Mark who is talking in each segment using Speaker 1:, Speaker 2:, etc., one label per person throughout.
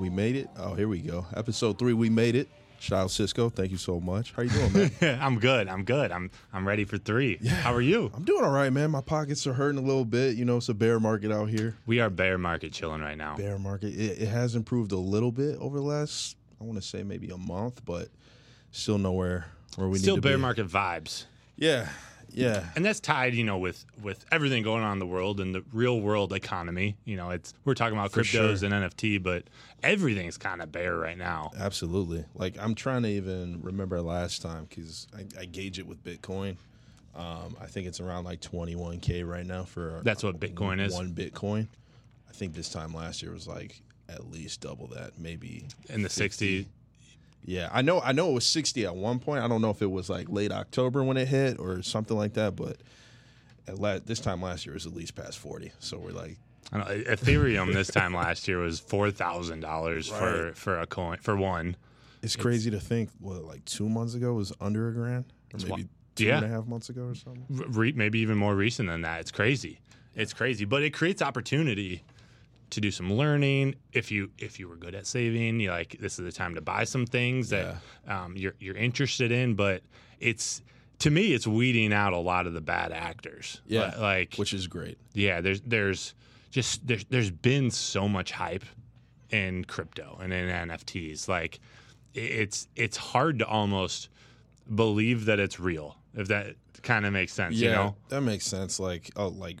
Speaker 1: We made it. Oh, here we go. Episode three. We made it. Child Cisco. Thank you so much. How you doing, man?
Speaker 2: I'm good. I'm good. I'm I'm ready for three.
Speaker 1: Yeah.
Speaker 2: How are you?
Speaker 1: I'm doing all right, man. My pockets are hurting a little bit. You know, it's a bear market out here.
Speaker 2: We are bear market chilling right now.
Speaker 1: Bear market. It, it has improved a little bit over the last, I want to say maybe a month, but still nowhere where we
Speaker 2: Still
Speaker 1: need to still
Speaker 2: bear
Speaker 1: be.
Speaker 2: market vibes.
Speaker 1: Yeah, yeah.
Speaker 2: And that's tied, you know, with with everything going on in the world and the real world economy. You know, it's we're talking about
Speaker 1: For
Speaker 2: cryptos
Speaker 1: sure.
Speaker 2: and NFT, but everything's kind of bear right now.
Speaker 1: Absolutely. Like I'm trying to even remember last time because I, I gauge it with Bitcoin. Um, I think it's around like 21k right now for
Speaker 2: That's what Bitcoin is.
Speaker 1: One Bitcoin. I think this time last year was like at least double that, maybe
Speaker 2: In the 60
Speaker 1: Yeah, I know. I know it was 60 at one point. I don't know if it was like late October when it hit or something like that, but at la- this time last year it was at least past 40. So we're like,
Speaker 2: I know, Ethereum this time last year was four thousand dollars for
Speaker 1: Right.
Speaker 2: for a coin for one.
Speaker 1: it's crazy to think. What like two months ago was under a grand, or
Speaker 2: It's
Speaker 1: maybe two
Speaker 2: yeah.
Speaker 1: and a half months ago or something.
Speaker 2: re- maybe even more recent than that. It's crazy. It's crazy, but it creates opportunity to do some learning. If you if you were good at saving, you like this is the time to buy some things that um, you're you're interested in. But it's to me, it's weeding out a lot of the bad actors.
Speaker 1: Yeah,
Speaker 2: Li- like
Speaker 1: which is great.
Speaker 2: yeah, there's there's just there's there's been so much hype in crypto and in NFTs. Like it's it's hard to almost believe that it's real. If that kind of makes sense,
Speaker 1: yeah,
Speaker 2: you know.
Speaker 1: that makes sense. Like, oh, like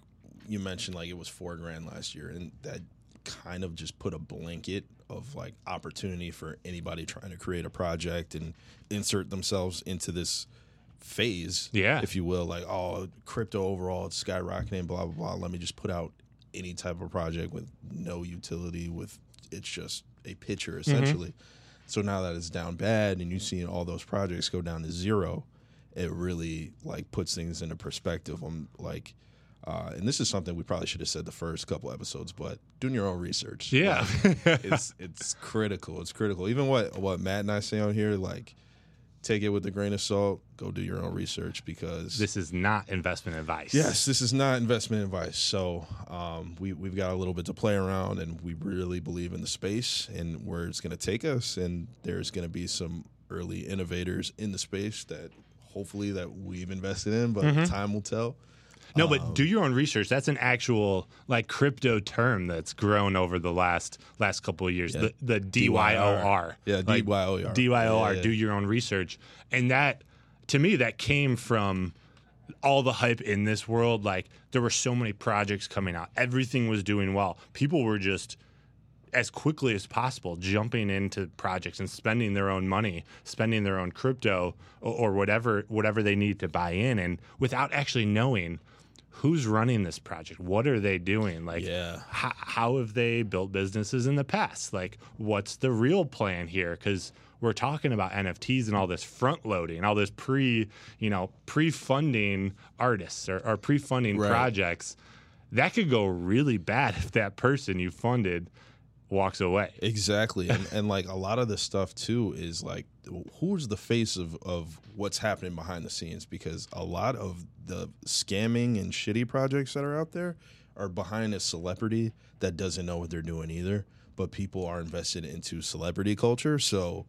Speaker 1: you mentioned, like it was four grand last year, and that kind of just put a blanket of like opportunity for anybody trying to create a project and insert themselves into this phase,
Speaker 2: Yeah.
Speaker 1: if you will. Like, oh, crypto overall, it's skyrocketing, blah blah blah. Let me just put out any type of project with no utility, with it's just a picture
Speaker 2: Mm-hmm.
Speaker 1: essentially. So now that it's down bad, and you've seen all those projects go down to zero, it really like puts things into perspective. I'm like, uh, and this is something we probably should have said the first couple episodes, but doing your own research,
Speaker 2: Yeah.
Speaker 1: like, it's it's critical. It's critical. Even what what Matt and I say on here, like, take it with a grain of salt. Go do your own research because
Speaker 2: This is not investment advice.
Speaker 1: Yes, this is not investment advice. So um, we we've got a little bit to play around, and we really believe in the space and where it's going to take us. And there's going to be some early innovators in the space that hopefully that we've invested in, but
Speaker 2: Mm-hmm.
Speaker 1: time will tell.
Speaker 2: No,
Speaker 1: Um,
Speaker 2: but do your own research. That's an actual like crypto term that's grown over the last last couple of years. The the DYOR.
Speaker 1: Yeah,
Speaker 2: Like,
Speaker 1: DYOR.
Speaker 2: DYOR,
Speaker 1: Yeah.
Speaker 2: do your own research. And that to me that came from all the hype in this world like there were so many projects coming out. Everything was doing well. People were just as quickly as possible jumping into projects and spending their own money, spending their own crypto or, or whatever whatever they need to buy in and without actually knowing who's running this project, what are they doing? Like
Speaker 1: Yeah.
Speaker 2: how, how have they built businesses in the past? Like what's the real plan here cuz we're talking about NFTs and all this front loading, all this pre, you know, pre-funding artists or, or pre-funding
Speaker 1: Right.
Speaker 2: projects. That could go really bad if that person you funded walks away.
Speaker 1: Exactly, and, and like a lot of this stuff too is like who's the face of of what's happening behind the scenes because a lot of the scamming and shitty projects that are out there are behind a celebrity that doesn't know what they're doing either. But people are invested into celebrity culture, so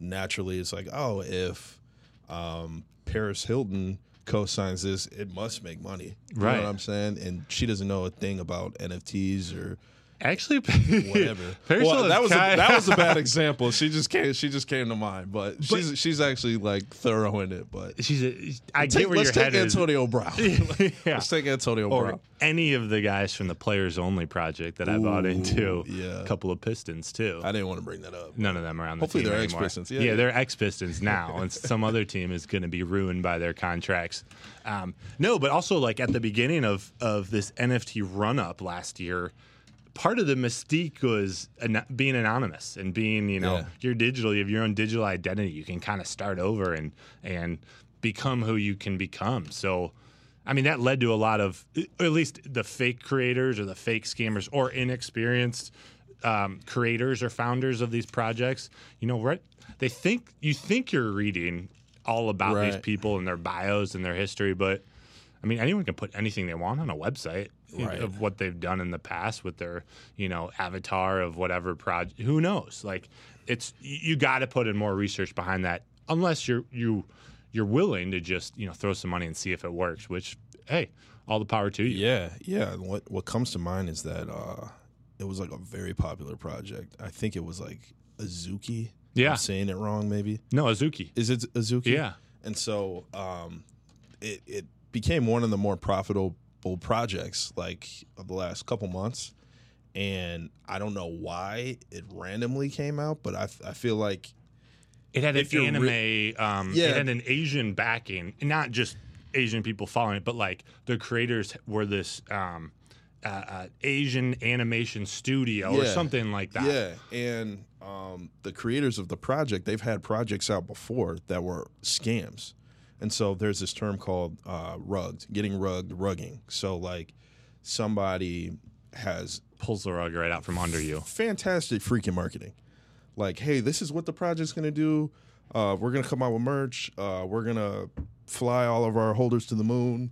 Speaker 1: naturally it's like, oh, if um, Paris Hilton co-signs this, it must make money. You
Speaker 2: Right.
Speaker 1: know what I'm saying? And she doesn't know a thing about NFTs or
Speaker 2: Actually,
Speaker 1: whatever. Well, that was a, that was a bad example. She just came. She just came to mind, but, she's she's actually like thorough in it. But
Speaker 2: She's a, I
Speaker 1: Take-
Speaker 2: get where
Speaker 1: let's
Speaker 2: your
Speaker 1: take
Speaker 2: head is.
Speaker 1: Antonio Brown.
Speaker 2: yeah.
Speaker 1: Let's take Antonio
Speaker 2: Or
Speaker 1: Brown.
Speaker 2: any of the guys from the Players Only project that I bought into.
Speaker 1: yeah.
Speaker 2: A couple of Pistons too.
Speaker 1: I didn't want to bring that up.
Speaker 2: None of them are on the
Speaker 1: Hopefully they're
Speaker 2: anymore.
Speaker 1: ex-Pistons. Yeah,
Speaker 2: Yeah,
Speaker 1: yeah.
Speaker 2: they're ex Pistons now, and some other team is going to be ruined by their contracts. Um, no, but also like at the beginning of of this NFT run up last year, part of the mystique was an- being anonymous and being you know
Speaker 1: Yeah.
Speaker 2: you're digital, you have your own digital identity. You can kind of start over and and become who you can become. So. I mean, that led to a lot of, at least the fake creators or the fake scammers or inexperienced um, creators or founders of these projects. You know, right? They think you think you're reading all about these people and their bios and their history, but I mean, anyone can put anything they want on a website.
Speaker 1: Right.
Speaker 2: of what they've done in the past with their you know avatar of whatever project. Who knows? Like it's you got to put in more research behind that, unless you're you you're willing to just you know throw some money and see if it works. Which hey, all the power to you.
Speaker 1: Yeah, yeah. What what comes to mind is that uh, it was like a very popular project. I think it was like Azuki.
Speaker 2: Yeah.
Speaker 1: I'm saying it wrong, maybe.
Speaker 2: No, Azuki.
Speaker 1: Is it Azuki?
Speaker 2: Yeah.
Speaker 1: And so um, it it became one of the more profitable projects like of the last couple months. And I don't know why it randomly came out, but I, I feel like
Speaker 2: It had an anime.
Speaker 1: re-
Speaker 2: um,
Speaker 1: Yeah.
Speaker 2: It had an Asian backing, not just Asian people following it, but like the creators were this um, uh, uh, Asian animation studio or something like that.
Speaker 1: Yeah, and um, the creators of the project, they've had projects out before that were scams, and so there's this term called uh, rugged, getting rugged, rugging. So like somebody has
Speaker 2: Pulls the rug right out from under you.
Speaker 1: fantastic freaking marketing, like, hey, this is what the project's gonna do. Uh, we're gonna come out with merch. Uh, we're gonna fly all of our holders to the moon.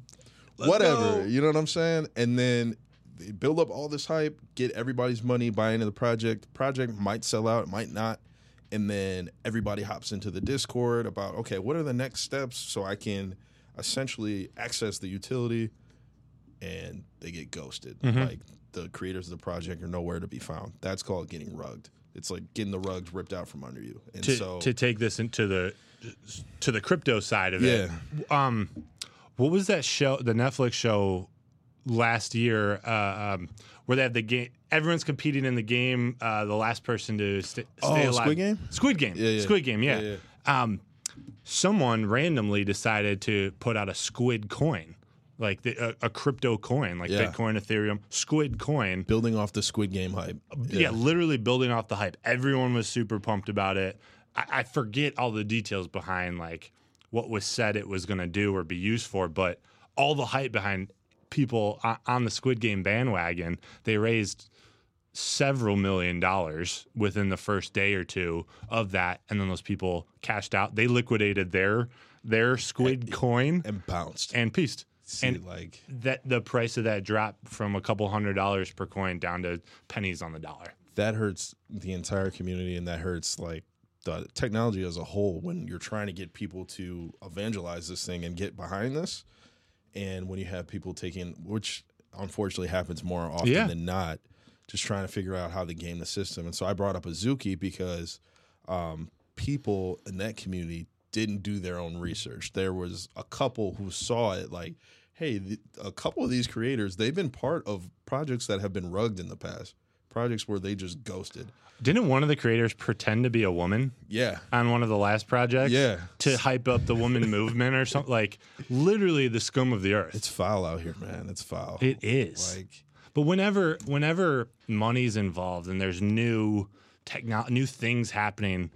Speaker 1: Whatever,
Speaker 2: go.
Speaker 1: you know what I'm saying? And then they build up all this hype, get everybody's money, buy into the project. Project might sell out, it might not. And then everybody hops into the Discord about, okay, what are the next steps so I can essentially access the utility and they get ghosted. Like the creators of the project are nowhere to be found. That's called getting rugged. It's like getting the rugs ripped out from under you. And
Speaker 2: To,
Speaker 1: so
Speaker 2: to take this into the to the crypto side of it.
Speaker 1: Yeah.
Speaker 2: Um, what was that show? The Netflix show last year uh, um, where they have the game. Everyone's competing in the game. Uh, the last person to st- stay
Speaker 1: Oh,
Speaker 2: alive.
Speaker 1: Squid Game?
Speaker 2: Squid Game.
Speaker 1: Yeah, yeah.
Speaker 2: Squid Game. Yeah.
Speaker 1: Yeah,
Speaker 2: Um, someone randomly decided to put out a Squid coin, like the, a, a crypto coin, like
Speaker 1: Yeah.
Speaker 2: Bitcoin, Ethereum, Squid coin.
Speaker 1: building off the Squid Game hype.
Speaker 2: Yeah. literally building off the hype. Everyone was super pumped about it. I, I forget all the details behind like what was said it was going to do or be used for, but all the hype behind people on, the Squid Game bandwagon, they raised several million dollars within the first day or two of that, and then those people cashed out. They liquidated their their Squid coin
Speaker 1: and bounced.
Speaker 2: and pieced.
Speaker 1: See,
Speaker 2: and
Speaker 1: like
Speaker 2: that the price of that dropped from a couple hundred dollars per coin down to pennies on the dollar.
Speaker 1: that hurts the entire community and that hurts like the technology as a whole when you're trying to get people to evangelize this thing and get behind this and when you have people taking which unfortunately happens more often
Speaker 2: Yeah.
Speaker 1: than not just trying to figure out how to game the system. And so i brought up azuki because um, people in that community didn't do their own research. There was a couple who saw it like hey th- a couple of these creators they've been part of projects that have been rugged in the past projects where they just ghosted
Speaker 2: Didn't one of the creators pretend to be a woman
Speaker 1: yeah
Speaker 2: on one of the last projects?
Speaker 1: Yeah.
Speaker 2: To hype up the woman movement or something? Like literally the scum of the earth.
Speaker 1: it's foul out here man it's foul
Speaker 2: It is.
Speaker 1: like
Speaker 2: But whenever whenever money's involved and there's new techno new things happening,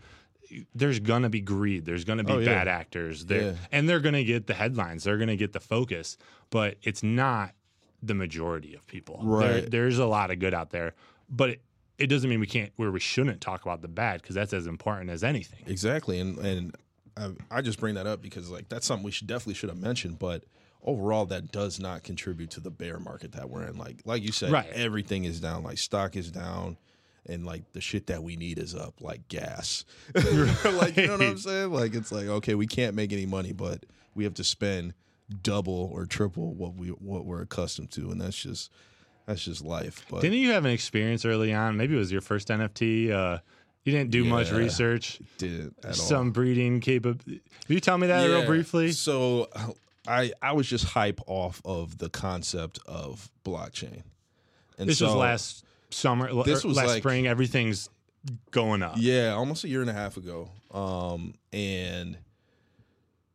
Speaker 2: there's gonna be greed. There's gonna be
Speaker 1: Oh, yeah.
Speaker 2: bad actors. There
Speaker 1: Yeah.
Speaker 2: and they're gonna get the headlines. They're gonna get the focus. But it's not the majority of people. There-
Speaker 1: Right.
Speaker 2: there's a lot of good out there. But it, it doesn't mean we can't where we shouldn't talk about the bad because that's as important as anything.
Speaker 1: Exactly, and and I, I just bring that up because like that's something we should definitely should have mentioned, but overall that does not contribute to the bear market that we're in. Like like you said,
Speaker 2: Right.
Speaker 1: everything is down. Like stock is down, and like the shit that we need is up, like gas. like you know what I'm saying? Like it's like okay, we can't make any money, but we have to spend double or triple what we what we're accustomed to, and that's just that's just life. But
Speaker 2: Didn't you have an experience early on? Maybe it was your first NFT. Uh, you didn't do much research.
Speaker 1: did at all.
Speaker 2: Some breeding capability. Will you tell me that real briefly?
Speaker 1: So I I was just hype off of the concept of blockchain. And
Speaker 2: This
Speaker 1: so,
Speaker 2: was last summer.
Speaker 1: This was
Speaker 2: last
Speaker 1: like-
Speaker 2: spring. Everything's going up.
Speaker 1: Yeah, almost a year and a half ago. Um and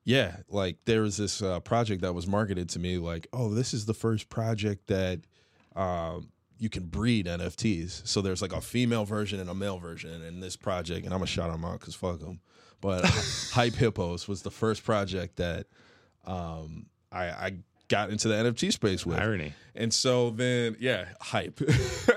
Speaker 1: yeah, like there was this uh, project that was marketed to me like, "Oh, this is the first project that um you can breed NFTs. So there's like a female version and a male version in this project, and I'm gonna shout them out because fuck them. But Hype Hippos was the first project that um, I, I got into the NFT space with.
Speaker 2: Irony.
Speaker 1: And so then, yeah, hype.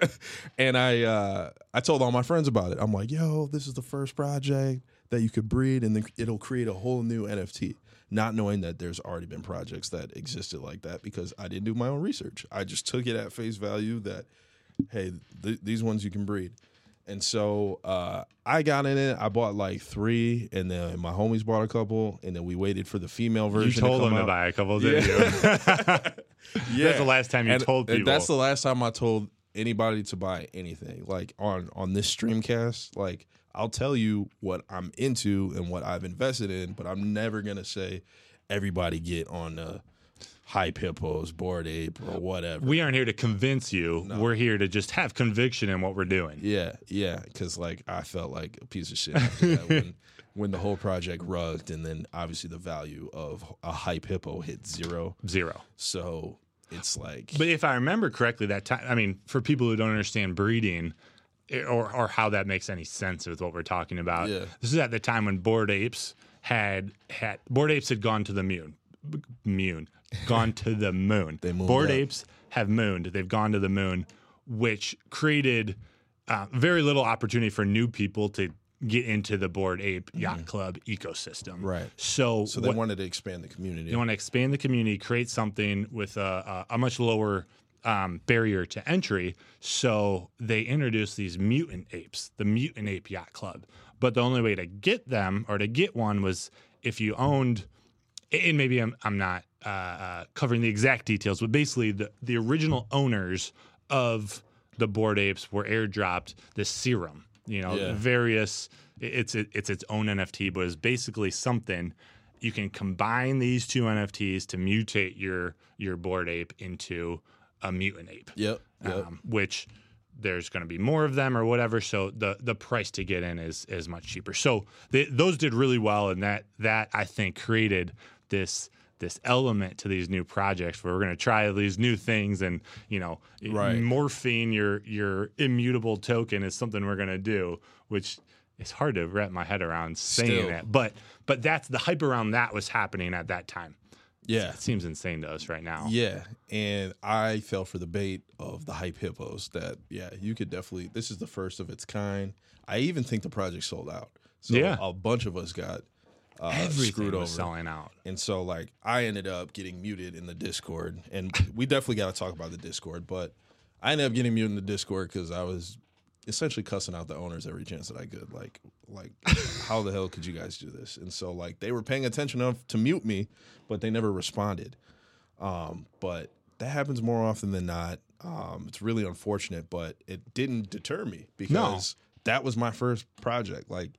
Speaker 1: and I uh, I told all my friends about it. I'm like, yo, this is the first project that you could breed, and then it'll create a whole new NFT. Not knowing that there's already been projects that existed like that because I didn't do my own research. I just took it at face value that hey, th- these ones you can breed. And so uh, I got in it. I bought like three, and then my homies bought a couple, and then we waited for the female version.
Speaker 2: You told
Speaker 1: to come
Speaker 2: them to buy a couple, didn't you?
Speaker 1: Yeah,
Speaker 2: That's the last time you
Speaker 1: And-
Speaker 2: told
Speaker 1: and
Speaker 2: people.
Speaker 1: that's the last time I told anybody to buy anything. Like on on this streamcast, like I'll tell you what I'm into and what I've invested in, but I'm never gonna say everybody get on the hype hippos, Bored Ape, or whatever.
Speaker 2: we aren't here to convince you. We're here to just have conviction in what we're doing.
Speaker 1: Yeah, yeah, because like I felt like a piece of shit after that when, when the whole project rugged, and then obviously the value of a hype hippo hit zero.
Speaker 2: Zero.
Speaker 1: So it's like,
Speaker 2: But if I remember correctly, that time, I mean, for people who don't understand breeding or, or how that makes any sense with what we're talking about,
Speaker 1: Yeah.
Speaker 2: this is at the time when Bored Apes had had Bored Apes had gone to the moon, moon, gone to the moon.
Speaker 1: They
Speaker 2: board
Speaker 1: up.
Speaker 2: apes have mooned. They've gone to the moon, which created uh, very little opportunity for new people to get into the Bored Ape Yacht Club ecosystem.
Speaker 1: Mm-hmm. Right.
Speaker 2: So,
Speaker 1: so they
Speaker 2: what-
Speaker 1: wanted to expand the community.
Speaker 2: they want to expand the community, create something with a, a, a much lower um, barrier to entry. So they introduced these mutant apes, the Mutant Ape Yacht Club. But the only way to get them or to get one was if you owned, and maybe I'm, I'm not uh, uh, covering the exact details, but basically the, the original owners of the Bored Apes were airdropped this serum. You know,
Speaker 1: Yeah.
Speaker 2: various. It's it's its own NFT, but it's basically something you can combine these two NFTs to mutate your your Bored Ape into a mutant ape,
Speaker 1: Yep. Yep.
Speaker 2: um, which there's going to be more of them or whatever. So the the price to get in is is much cheaper. So they, those did really well, and that that I think created this this element to these new projects where we're going to try these new things and you know
Speaker 1: Right.
Speaker 2: morphine your your immutable token is something we're going to do which is hard to wrap my head around saying
Speaker 1: Still.
Speaker 2: that but but that's the hype around that was happening at that time
Speaker 1: yeah.
Speaker 2: it seems insane to us right now
Speaker 1: Yeah, and I fell for the bait of the hype hippos. That yeah, you could definitely. This is the first of its kind. I even think the project sold out. So
Speaker 2: Yeah.
Speaker 1: a bunch of us got uh,
Speaker 2: everything
Speaker 1: screwed over.
Speaker 2: was selling out
Speaker 1: And so like I ended up getting muted in the Discord, and we definitely got to talk about the Discord. But I ended up getting muted in the Discord because I was essentially cussing out the owners every chance that I could. Like, like how the hell could you guys do this? And so like they were paying attention enough to mute me, but they never responded. Um, but that happens more often than not. Um, it's really unfortunate, but it didn't deter me because that was my first project. Like,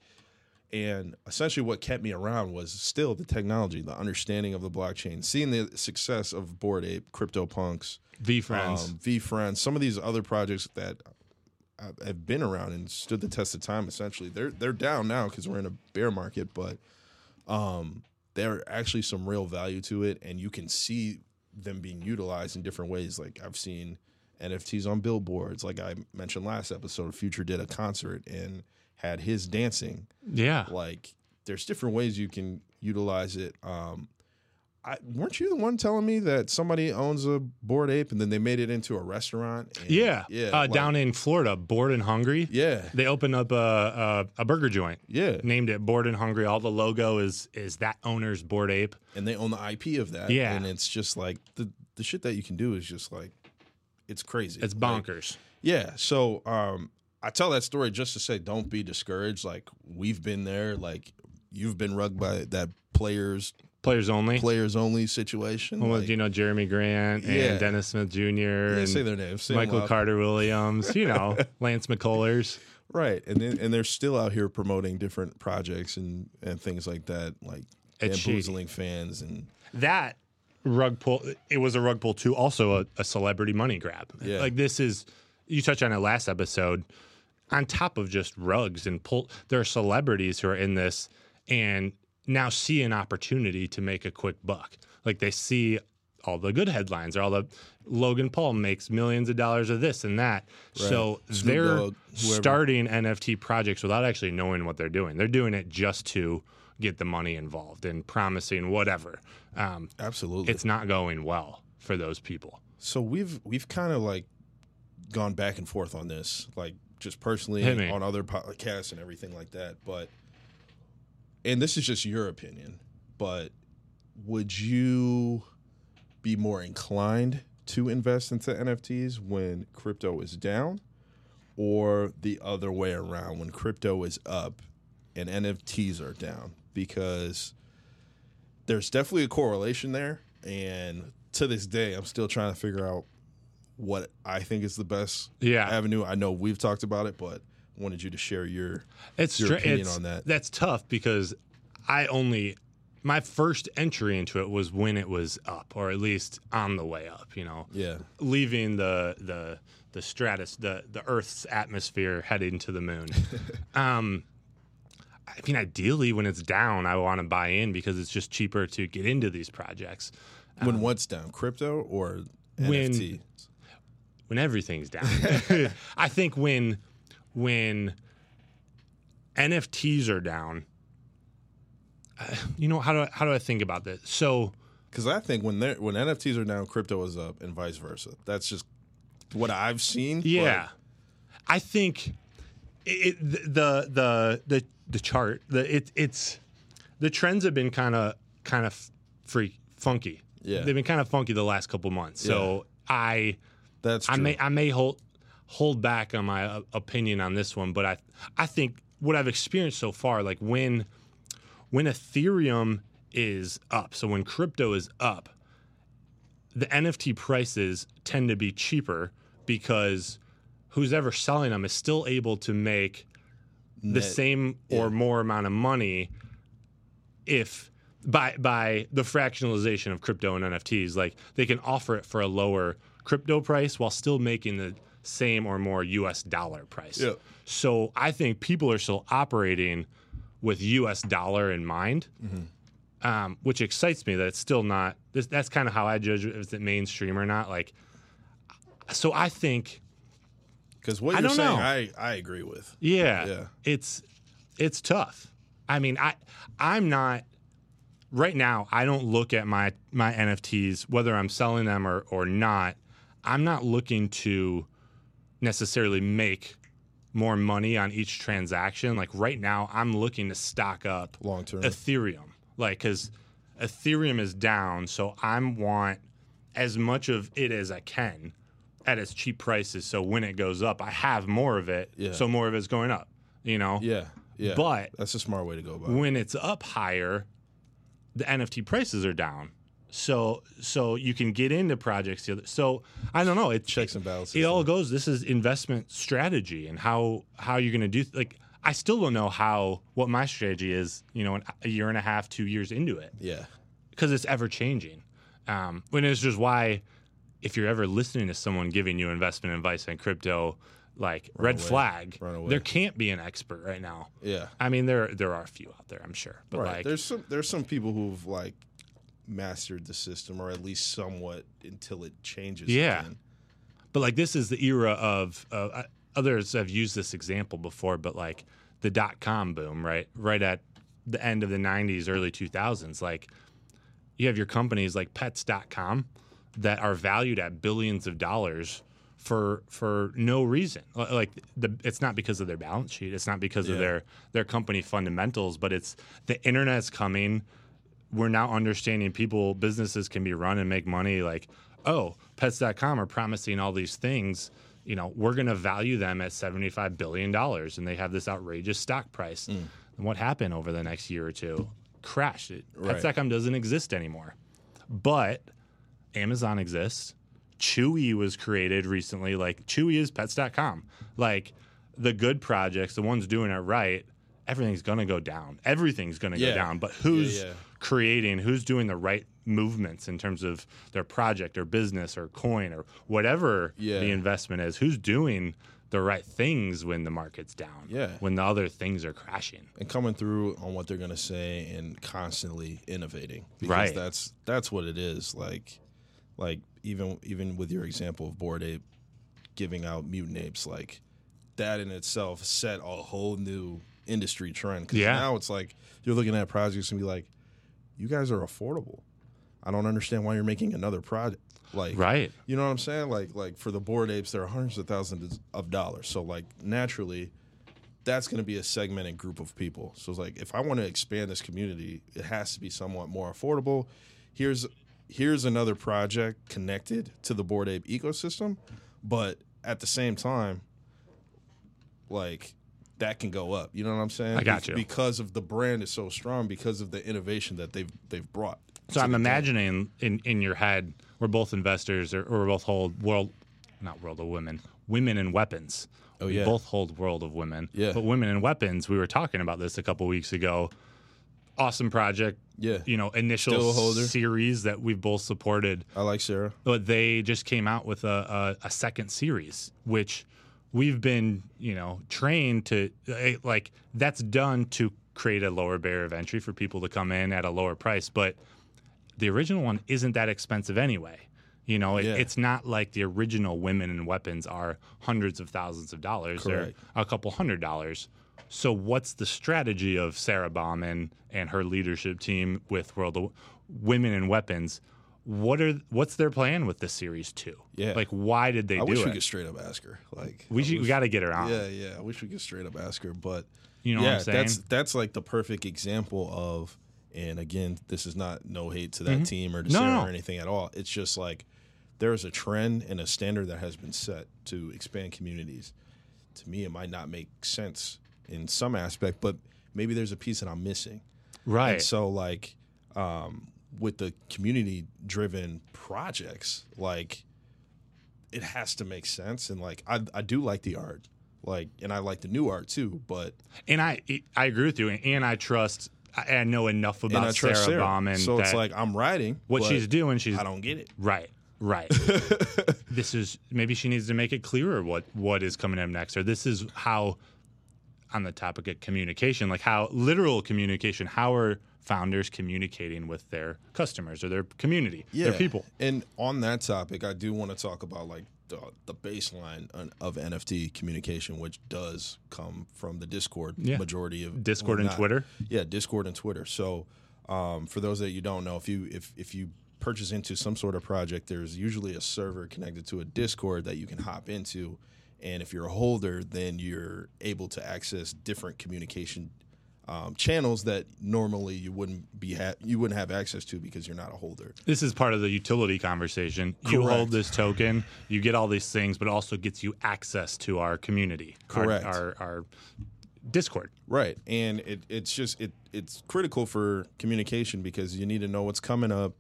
Speaker 1: and essentially what kept me around was still the technology, the understanding of the blockchain, seeing the success of Bored Ape, CryptoPunks,
Speaker 2: VeeFriends
Speaker 1: um, VeeFriends, some of these other projects that have- been around and stood the test of time. Essentially, they're they're down now because we're in a bear market, but um, there are actually some real value to it, and you can see them being utilized in different ways. Like I've seen NFTs on billboards. Like I mentioned last episode, Future did a concert and had his dancing
Speaker 2: yeah
Speaker 1: like there's different ways you can utilize it um I, weren't you the one telling me that somebody owns a Bored Ape and then they made it into a restaurant? And-
Speaker 2: yeah
Speaker 1: yeah,
Speaker 2: uh,
Speaker 1: like-
Speaker 2: down in florida bored and hungry
Speaker 1: yeah,
Speaker 2: they opened up a, a, a burger joint
Speaker 1: yeah,
Speaker 2: named it bored and hungry all the logo is is that owner's Bored Ape
Speaker 1: and they own the IP of that.
Speaker 2: Yeah.
Speaker 1: and it's just like the the shit that you can do is just like it's crazy.
Speaker 2: it's
Speaker 1: Like,
Speaker 2: bonkers
Speaker 1: Yeah. So um, I tell that story just to say, don't be discouraged. Like we've been there. Like you've been rugged by that players
Speaker 2: players only
Speaker 1: players only situation.
Speaker 2: well,
Speaker 1: like,
Speaker 2: you know Jerami Grant and
Speaker 1: Yeah.
Speaker 2: Dennis Smith Jr
Speaker 1: yeah,
Speaker 2: and
Speaker 1: say their names. say
Speaker 2: Michael. Carter Williams, you know, Lance McCullers.
Speaker 1: Right, and then, and they're still out here promoting different projects and and things like that, like bamboozling fans and
Speaker 2: That rug pull, it was a rug pull too, also a, a celebrity money grab.
Speaker 1: Yeah.
Speaker 2: Like this is, you touched on it last episode. On top of just rugs and pull, there are celebrities who are in this and now see an opportunity to make a quick buck. Like they see all the good headlines, or all the Logan Paul makes millions of dollars of this and that. So
Speaker 1: Snoop
Speaker 2: they're
Speaker 1: Dogg,
Speaker 2: starting NFT projects without actually knowing what they're doing. They're doing it just to get the money involved and promising whatever. Um,
Speaker 1: absolutely.
Speaker 2: it's not going well for those people.
Speaker 1: so we've we've kind of like gone back and forth on this, like just personally on other podcasts and everything like that. But and this is just your opinion, but would you be more inclined to invest into NFTs when crypto is down or the other way around when crypto is up and NFTs are down? Because there's definitely a correlation there. And to this day, I'm still trying to figure out what I think is the best
Speaker 2: Yeah.
Speaker 1: avenue. I know we've talked about it, but wanted you to share your
Speaker 2: It's
Speaker 1: your opinion
Speaker 2: it's-
Speaker 1: on that.
Speaker 2: That's tough because I only my first entry into it was when it was up, or at least on the way up. You know,
Speaker 1: yeah
Speaker 2: leaving the the the stratus, the the Earth's atmosphere, heading to the moon. um, I mean, ideally, when it's down, I want to buy in because it's just cheaper to get into these projects.
Speaker 1: when what's down, crypto or
Speaker 2: When-
Speaker 1: NFT?
Speaker 2: when everything's down. I think when when NFTs are down, uh, you know how do I, how do I think about this? So
Speaker 1: Because I think when they when NFTs are down, crypto is up, and vice versa. That's just what I've seen.
Speaker 2: yeah, I think it, the the the the chart the it it's the trends have been kind of kind of freak funky.
Speaker 1: Yeah.
Speaker 2: they've been kind of funky the last couple months. So I.
Speaker 1: but that's true.
Speaker 2: I may I may hold hold back on my uh, opinion on this one, but I I think what I've experienced so far, like when when Ethereum is up, so when crypto is up, the NFT prices tend to be cheaper because who's ever selling them is still able to make the
Speaker 1: Net-
Speaker 2: same or more amount of money if by by the fractionalization of crypto and NFTs like they can offer it for a lower crypto price while still making the same or more US dollar price.
Speaker 1: Yeah.
Speaker 2: So I think people are still operating with US dollar in mind. Um, which excites me that it's still not this, that's kind of how I judge if it's mainstream or not like so I think
Speaker 1: Because what
Speaker 2: I
Speaker 1: you're saying,
Speaker 2: know.
Speaker 1: I I agree with.
Speaker 2: Yeah.
Speaker 1: Yeah.
Speaker 2: It's it's tough. I mean, I I'm not right now, I don't look at my my NFTs whether I'm selling them or or not. I'm not looking to necessarily make more money on each transaction. Like right now, I'm looking to stock up
Speaker 1: Long term.
Speaker 2: Ethereum. Like cuz Ethereum is down, so I want as much of it as I can at its cheap prices so when it goes up, I have more of it,
Speaker 1: Yeah.
Speaker 2: so more of it's going up, you know?
Speaker 1: yeah, yeah.
Speaker 2: But
Speaker 1: that's a smart way to go about it.
Speaker 2: when it's up higher, the NFT prices are down. So so you can get into projects the other. So I don't know. It
Speaker 1: Checks and balances.
Speaker 2: It all goes. This is investment strategy and how how you're going to do. Like I still don't know how what my strategy is. You know, a year and a half, two years into it,
Speaker 1: Yeah,
Speaker 2: because it's ever changing. Um, and it's just why, if you're ever listening to someone giving you investment advice on crypto, like red
Speaker 1: away.
Speaker 2: flag,
Speaker 1: Run away.
Speaker 2: there can't be an expert right now.
Speaker 1: yeah.
Speaker 2: I mean, there there are a few out there, I'm sure, but
Speaker 1: right.
Speaker 2: like,
Speaker 1: there's some there's some people who've like mastered the system or at least somewhat until it changes.
Speaker 2: Yeah.
Speaker 1: again.
Speaker 2: but like this is the era of uh, others have used this example before, but like the dot com boom, right? Right at the end of the 90s, early 2000s, like you have your companies like pets.com that are valued at billions of dollars for for no reason. Like the it's not because of their balance sheet, it's not because of their their company fundamentals, but it's the internet's coming. We're now understanding people businesses can be run and make money like, oh, pets.com are promising all these things, you know, we're going to value them at 75 billion dollars and they have this outrageous stock price.
Speaker 1: Mm.
Speaker 2: And what happened over the next year or two? Crashed it.
Speaker 1: Right.
Speaker 2: Pets.com doesn't exist anymore. But Amazon exists. Chewy was created recently. Like Chewy is pets.com. Like the good projects, the ones doing it right, everything's gonna go down. Everything's gonna
Speaker 1: Yeah.
Speaker 2: go down. But who's
Speaker 1: Yeah, yeah.
Speaker 2: Creating, who's doing the right movements in terms of their project or business or coin or whatever
Speaker 1: Yeah.
Speaker 2: the investment is? Who's doing the right things when the market's down?
Speaker 1: Yeah.
Speaker 2: When the other things are crashing.
Speaker 1: and coming through on what they're gonna say and constantly innovating because
Speaker 2: Right.
Speaker 1: that's that's what it is like like even even with your example of Bored Ape giving out mutant apes like that in itself set a whole new industry trend because
Speaker 2: Yeah.
Speaker 1: now it's like you're looking at projects and be like you guys are affordable i don't understand why you're making another project like
Speaker 2: Right.
Speaker 1: you know what I'm saying? Like like for the Bored Apes, there are hundreds of thousands of dollars. So like naturally, that's going to be a segmented group of people. So it's like if I want to expand this community, it has to be somewhat more affordable. Here's here's another project connected to the Bored Ape ecosystem, but at the same time, like that can go up. You know what I'm saying?
Speaker 2: I got you.
Speaker 1: Because of the brand is so strong, because of the innovation that they've they've brought.
Speaker 2: So I'm imagining in in your head, we're both investors, or, or we both hold world, not world of women, women and weapons.
Speaker 1: Oh, yeah.
Speaker 2: We both hold world of women.
Speaker 1: Yeah.
Speaker 2: But women and weapons, we were talking about this a couple weeks ago. Awesome project.
Speaker 1: Yeah.
Speaker 2: You know, initial
Speaker 1: Still a holder.
Speaker 2: series that we've both supported.
Speaker 1: I like Sarah.
Speaker 2: but they just came out with a, a, a second series, which we've been, you know, trained to eh, like that's done to create a lower barrier of entry for people to come in at a lower price. But the original one isn't that expensive anyway. You know, it,
Speaker 1: Yeah.
Speaker 2: it's not like the original women and weapons are hundreds of thousands of dollars. They're
Speaker 1: Correct.
Speaker 2: a couple hundred dollars. So, what's the strategy of Sarah Bauman and her leadership team with World of Women and Weapons? What are what's their plan with this series two?
Speaker 1: Yeah.
Speaker 2: like why did they
Speaker 1: I
Speaker 2: do
Speaker 1: wish
Speaker 2: it?
Speaker 1: we could straight up ask her. Like
Speaker 2: we should, we got to get her on.
Speaker 1: Yeah, yeah. I wish we could straight up ask her, but
Speaker 2: You know
Speaker 1: yeah,
Speaker 2: what I'm saying?
Speaker 1: that's that's like the perfect example of. And again, this is not no hate to that team or to
Speaker 2: Mm-hmm. No,
Speaker 1: Sarah
Speaker 2: no.
Speaker 1: or anything at all. It's just like there is a trend and a standard that has been set to expand communities. To me, it might not make sense in some aspect, but maybe there's a piece that I'm missing.
Speaker 2: right.
Speaker 1: And so, like, um, with the community driven projects, like, it has to make sense. And, like, I, I do like the art, like, and I like the new art too, but,
Speaker 2: and I I agree with you, and I trust. I know enough about Sarah
Speaker 1: Sarah.
Speaker 2: Bauman
Speaker 1: so it's like, I'm writing
Speaker 2: what she's doing. She's
Speaker 1: I don't get it.
Speaker 2: Right, right. this is maybe she needs to make it clearer what what is coming up next, or this is how. On the topic of communication, like how literal communication, how are founders communicating with their customers or their community, their people?
Speaker 1: And on that topic, I do want to talk about like the, the baseline of NFT communication, which does come from the Discord
Speaker 2: Yeah.
Speaker 1: majority of
Speaker 2: Discord
Speaker 1: well,
Speaker 2: and Twitter?
Speaker 1: Yeah, Discord and Twitter. So, um, for those that you don't know, if you if if you purchase into some sort of project, there's usually a server connected to a Discord that you can hop into, and if you're a holder, then you're able to access different communication um, channels that normally you wouldn't be ha- you wouldn't have access to because you're not a holder.
Speaker 2: This is part of the utility conversation. You hold this token, you get all these things, but it also gets you access to our community, our-
Speaker 1: Correct.
Speaker 2: Our, our, Discord.
Speaker 1: Right, and it, it's just it it's critical for communication because you need to know what's coming up.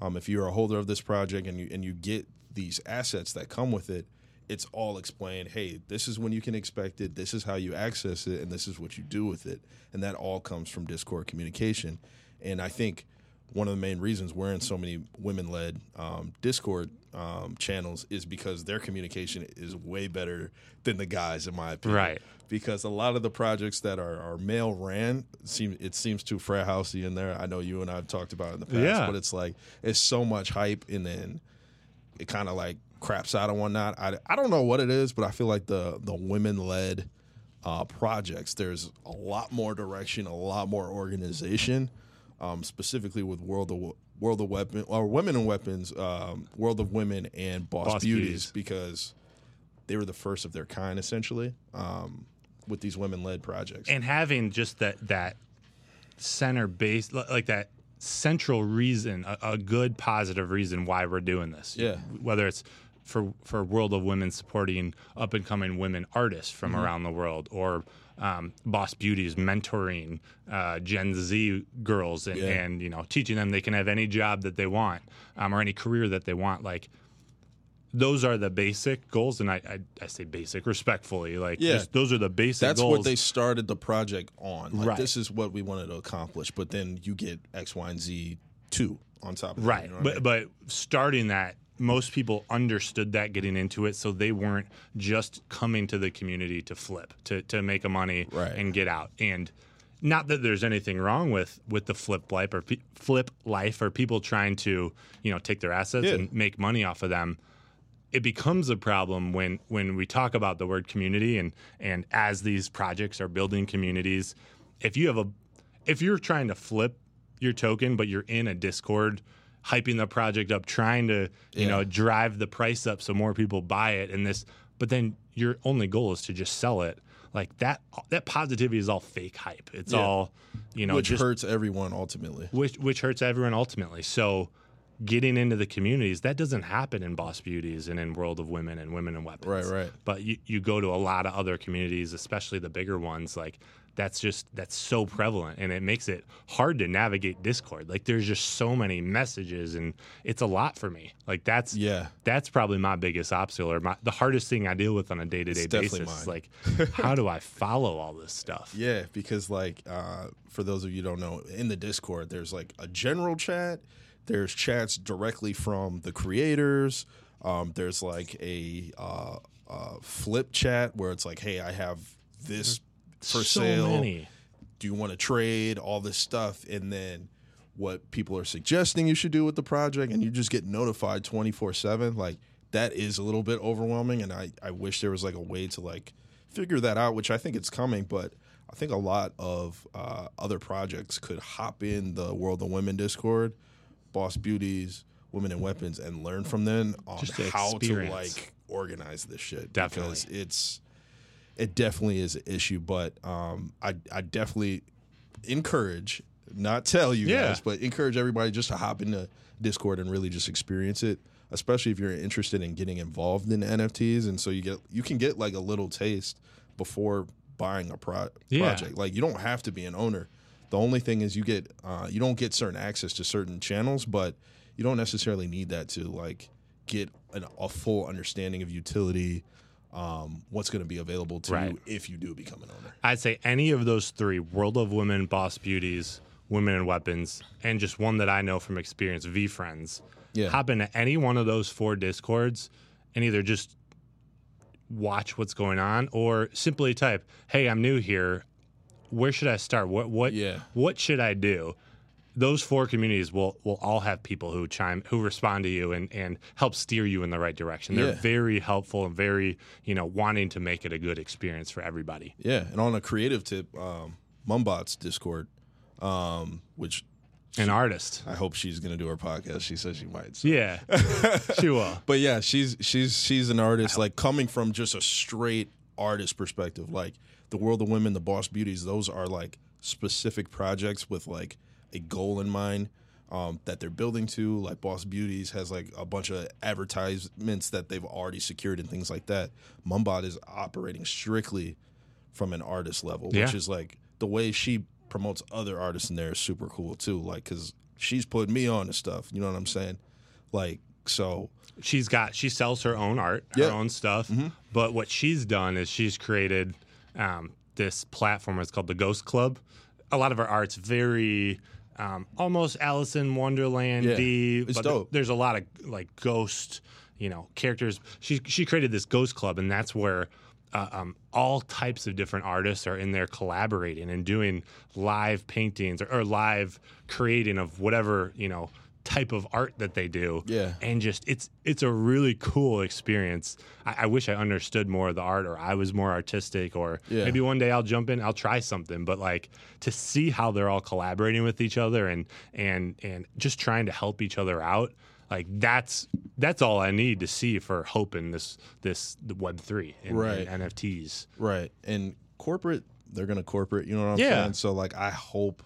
Speaker 1: Um, if you're a holder of this project and you and you get these assets that come with it, it's all explained. Hey, this is when you can expect it. This is how you access it, and this is what you do with it. And that all comes from Discord communication. And I think one of the main reasons we're in so many women-led um, Discord um, channels is because their communication is way better than the guys, in my opinion
Speaker 2: Right.
Speaker 1: because a lot of the projects that are, are male ran seem it seems too frat housey in there. I know you and I have talked about it in the past,
Speaker 2: Yeah.
Speaker 1: but it's like it's so much hype and then it kind of like craps out and whatnot. I, I don't know what it is, but I feel like the the women led uh, projects there's a lot more direction, a lot more organization, um, specifically with World of World of Weapon or Women and Weapons, um, World of Women and Boss,
Speaker 2: Boss
Speaker 1: Beauties,
Speaker 2: Beauties.
Speaker 1: because they were the first of their kind essentially um, with these women led projects.
Speaker 2: and having just that that center base like that central reason a, a good positive reason why we're doing this
Speaker 1: Yeah.
Speaker 2: whether it's for for world of women supporting up and coming women artists from
Speaker 1: Mm-hmm.
Speaker 2: around the world or um, boss beauties mentoring uh, gen z girls and,
Speaker 1: Yeah.
Speaker 2: and you know teaching them they can have any job that they want um, or any career that they want like those are the basic goals and i i, I say basic respectfully like
Speaker 1: Yeah.
Speaker 2: just, those are the basic
Speaker 1: That's
Speaker 2: goals
Speaker 1: what they started the project on. Like
Speaker 2: Right.
Speaker 1: this is what we wanted to accomplish, but then you get X, Y, and Z two on top.
Speaker 2: Right.
Speaker 1: you know what I
Speaker 2: but
Speaker 1: mean?
Speaker 2: but starting that, most people understood that getting into it, so they weren't just coming to the community to flip, to to make a money
Speaker 1: Right.
Speaker 2: and get out. And not that there's anything wrong with with the flip life or pe- flip life or people trying to you know take their assets
Speaker 1: Yeah.
Speaker 2: and make money off of them. It becomes a problem when when we talk about the word community and and as these projects are building communities, if you have a if you're trying to flip your token, but you're in a Discord, hyping the project up, trying to you
Speaker 1: Yeah.
Speaker 2: know drive the price up so more people buy it, and this, but then your only goal is to just sell it. like that that positivity is all fake hype. It's
Speaker 1: Yeah.
Speaker 2: all you know
Speaker 1: which
Speaker 2: just
Speaker 1: hurts everyone ultimately.
Speaker 2: which which hurts everyone ultimately. So getting into the communities that doesn't happen in Boss Beauties and in World of Women and Women and Weapons.
Speaker 1: Right, right.
Speaker 2: But you, you go to a lot of other communities, especially the bigger ones, like that's just that's so prevalent and it makes it hard to navigate Discord. Like there's just so many messages and it's a lot for me. Like that's
Speaker 1: Yeah.
Speaker 2: that's probably my biggest obstacle or my, the hardest thing I deal with on a day to day
Speaker 1: It's definitely
Speaker 2: basis. is. Like how do I follow all this stuff?
Speaker 1: Yeah, because like uh, for those of you who don't know, in the Discord, there's like a general chat. There's chats directly from the creators. Um, there's like a uh, uh, flip chat where it's like, hey, I have this for
Speaker 2: so
Speaker 1: sale.
Speaker 2: many.
Speaker 1: Do you want to trade? All this stuff, and then what people are suggesting you should do with the project, and you just get notified 24 seven. Like that is a little bit overwhelming, and I I wish there was like a way to like figure that out, which I think it's coming, but I think a lot of uh, other projects could hop in the World of Women Discord, Boss Beauties, Women and Weapons, and learn from them on how to like organize this shit.
Speaker 2: Definitely.
Speaker 1: it's it definitely is an issue, but um, I I definitely encourage, not tell you
Speaker 2: Yeah.
Speaker 1: guys, but encourage everybody just to hop into Discord and really just experience it. Especially if you're interested in getting involved in NFTs, and so you get you can get like a little taste before buying a pro-
Speaker 2: Yeah.
Speaker 1: project. Like you don't have to be an owner. The only thing is you get uh, you don't get certain access to certain channels, but you don't necessarily need that to like get an, a full understanding of utility, um, what's going to be available to
Speaker 2: Right.
Speaker 1: you if you do become an owner.
Speaker 2: I'd say any of those three World of Women, Boss Beauties, Women and Weapons, and just one that I know from experience, VeeFriends.
Speaker 1: Yeah.
Speaker 2: Hop into any one of those four Discords and either just watch what's going on or simply type, Hey, I'm new here. Where should I start? What what
Speaker 1: Yeah.
Speaker 2: what should I do? Those four communities will will all have people who chime who respond to you and, and help steer you in the right direction. They're
Speaker 1: Yeah.
Speaker 2: very helpful and very, you know, wanting to make it a good experience for everybody.
Speaker 1: Yeah, and on a creative tip, um, Mumbot's Discord, um, which
Speaker 2: An artist.
Speaker 1: I hope she's going to do her podcast. She says she might. so.
Speaker 2: Yeah, she will.
Speaker 1: But yeah, she's she's she's an artist like coming from just a straight artist perspective. Like the World of Women, the Boss Beauties, those are like specific projects with like a goal in mind um, that they're building to. Like Boss Beauties has like a bunch of advertisements that they've already secured and things like that. Mumbot is operating strictly from an artist level,
Speaker 2: Yeah.
Speaker 1: which is like the way she promotes other artists in there is super cool too. Like because she's putting me on to stuff. You know what I'm saying? Like so.
Speaker 2: She's got she sells her own art, her
Speaker 1: Yeah. Mm-hmm.
Speaker 2: own stuff. But what she's done is she's created um, this platform. It's called the Ghost Club. A lot of her art's very um, almost Alice in Wonderland
Speaker 1: Yeah. It's
Speaker 2: but
Speaker 1: dope.
Speaker 2: there's a lot of like ghost, you know, characters. She she created this Ghost Club, and that's where. Uh, um, all types of different artists are in there collaborating and doing live paintings or, or live creating of whatever you know type of art that they do
Speaker 1: Yeah.
Speaker 2: and just it's it's a really cool experience. I, I wish I understood more of the art, or I was more artistic, or
Speaker 1: Yeah.
Speaker 2: maybe one day I'll jump in, I'll try something. But like to see how they're all collaborating with each other and and and just trying to help each other out, like that's that's all I need to see for hope in this this the Web three and,
Speaker 1: Right.
Speaker 2: and NFTs.
Speaker 1: Right. And corporate, they're going to corporate, you know what I'm
Speaker 2: Yeah.
Speaker 1: saying? So, like, I hope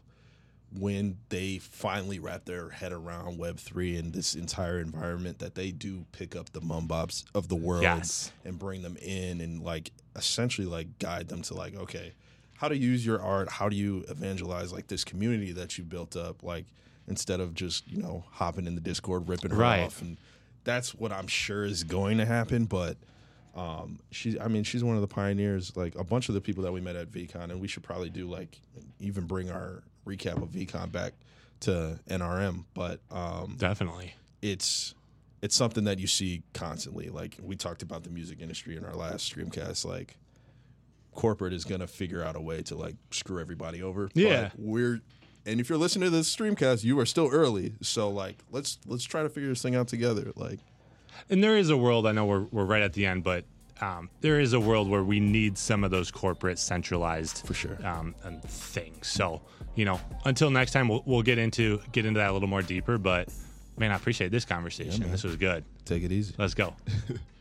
Speaker 1: when they finally wrap their head around Web3 and this entire environment that they do pick up the Mumbots of the world
Speaker 2: Yes.
Speaker 1: and bring them in and, like, essentially, like, guide them to, like, okay, how to use your art? How do you evangelize, like, this community that you built up? Like, instead of just, you know, hopping in the Discord, ripping her
Speaker 2: Right.
Speaker 1: off. And that's what I'm sure is going to happen. But, um, she, I mean, she's one of the pioneers. Like a bunch of the people that we met at VeeCon, and we should probably do like even bring our recap of VeeCon back to NRM. But um,
Speaker 2: Definitely.
Speaker 1: it's it's something that you see constantly. Like we talked about the music industry in our last streamcast. Like corporate is gonna figure out a way to like screw everybody over.
Speaker 2: Yeah.
Speaker 1: We're and if you're listening to this streamcast, you are still early. So like let's let's try to figure this thing out together. Like
Speaker 2: And there is a world, I know we're, we're right at the end, but um, there is a world where we need some of those corporate centralized
Speaker 1: For sure.
Speaker 2: um, and things. So, you know, until next time, we'll, we'll get into get into that a little more deeper. But man, I appreciate this conversation.
Speaker 1: man.
Speaker 2: this was good.
Speaker 1: take it easy.
Speaker 2: Let's go.